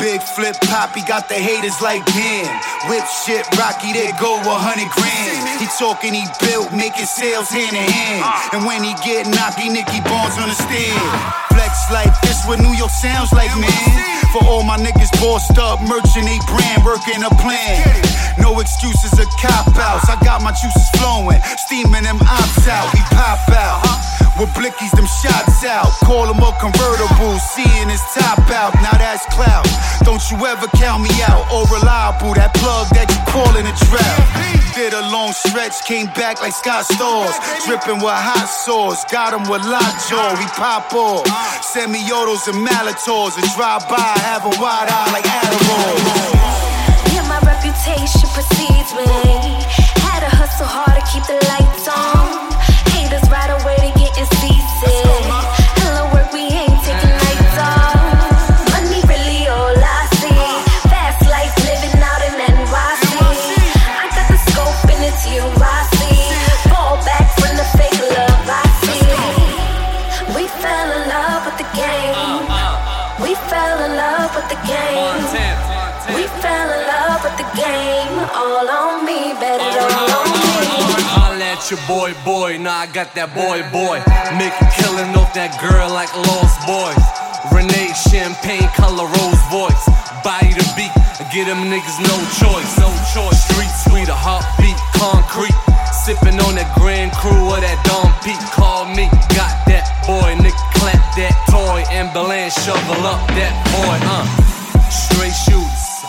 Big Flip Papi got the haters like damn. Whip shit Rocky, they go a hundred grand. He talking, he built, making sales hand in hand. And when he get knocky, Nicky Barnes on the stand. Flex like this, what New York sounds like, man. For all my niggas bossed up, merchant a brand, working a plan. No excuses or cop outs. I got my juices flowing, steaming them ops out. We pop out. With blickies, them shots out. Call them a convertible, that's clout. Don't you ever count me out or reliable. That plug that you call in a trap. Did a long stretch, came back like Scott Stores. Dripping with hot sauce, got him with lockjaw. We pop off. Semi-autos and Malators. And drive by, have a wide eye like Adderall. Yeah, my reputation precedes me. Had to hustle hard to keep love with the game. We fell in love with the game. All on me, bet it all on me. At your boy, boy. Nah, I got that boy, boy. Make a killing off that girl like Lost Boys. Renee, champagne color, rose voice. Body the beat, get them niggas no choice, no choice. Street sweet, a heartbeat, concrete. Sipping on that Grand Cru or that Dom Pete. Call me, got that boy, nigga, clap that toy. Ambulance, shovel up that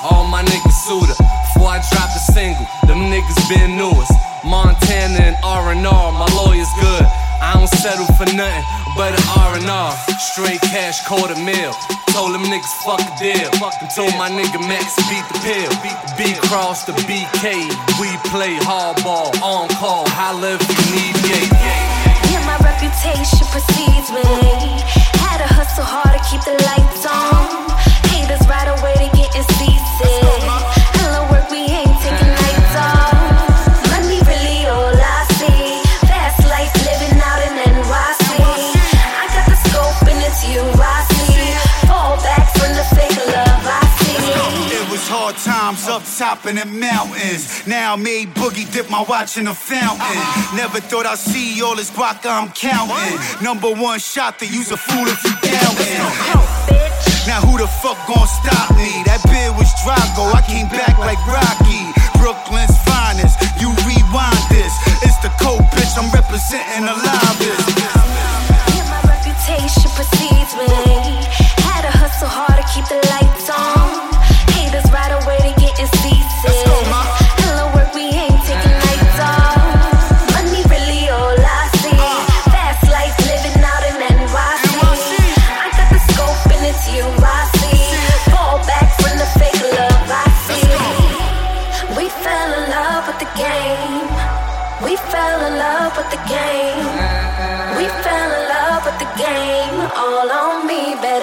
all my niggas suitor. Before I drop a single, them niggas been newest. Montana and RNR, my lawyer's good. I don't settle for nothing but an R&R. Straight cash, quarter mil. Told them niggas fuck a deal. Told my nigga Max beat the pill. B cross the BK. We play hardball, on call. Holla if you need it's you I see. Fall back from the fake love I see. It was hard times up top in the mountains. Now made Boogie dip my watch in the fountain. Uh-huh. Never thought I'd see all this guac I'm counting. Number one shot to use a fool if you doubting. Now who the fuck gon' stop me? That bid was Drago. I came back like Rocky. Brooklyn's finest. You rewind this. It's the cold bitch. I'm representing the livest. Fell in love with the game. We fell in love with the game. All on me, on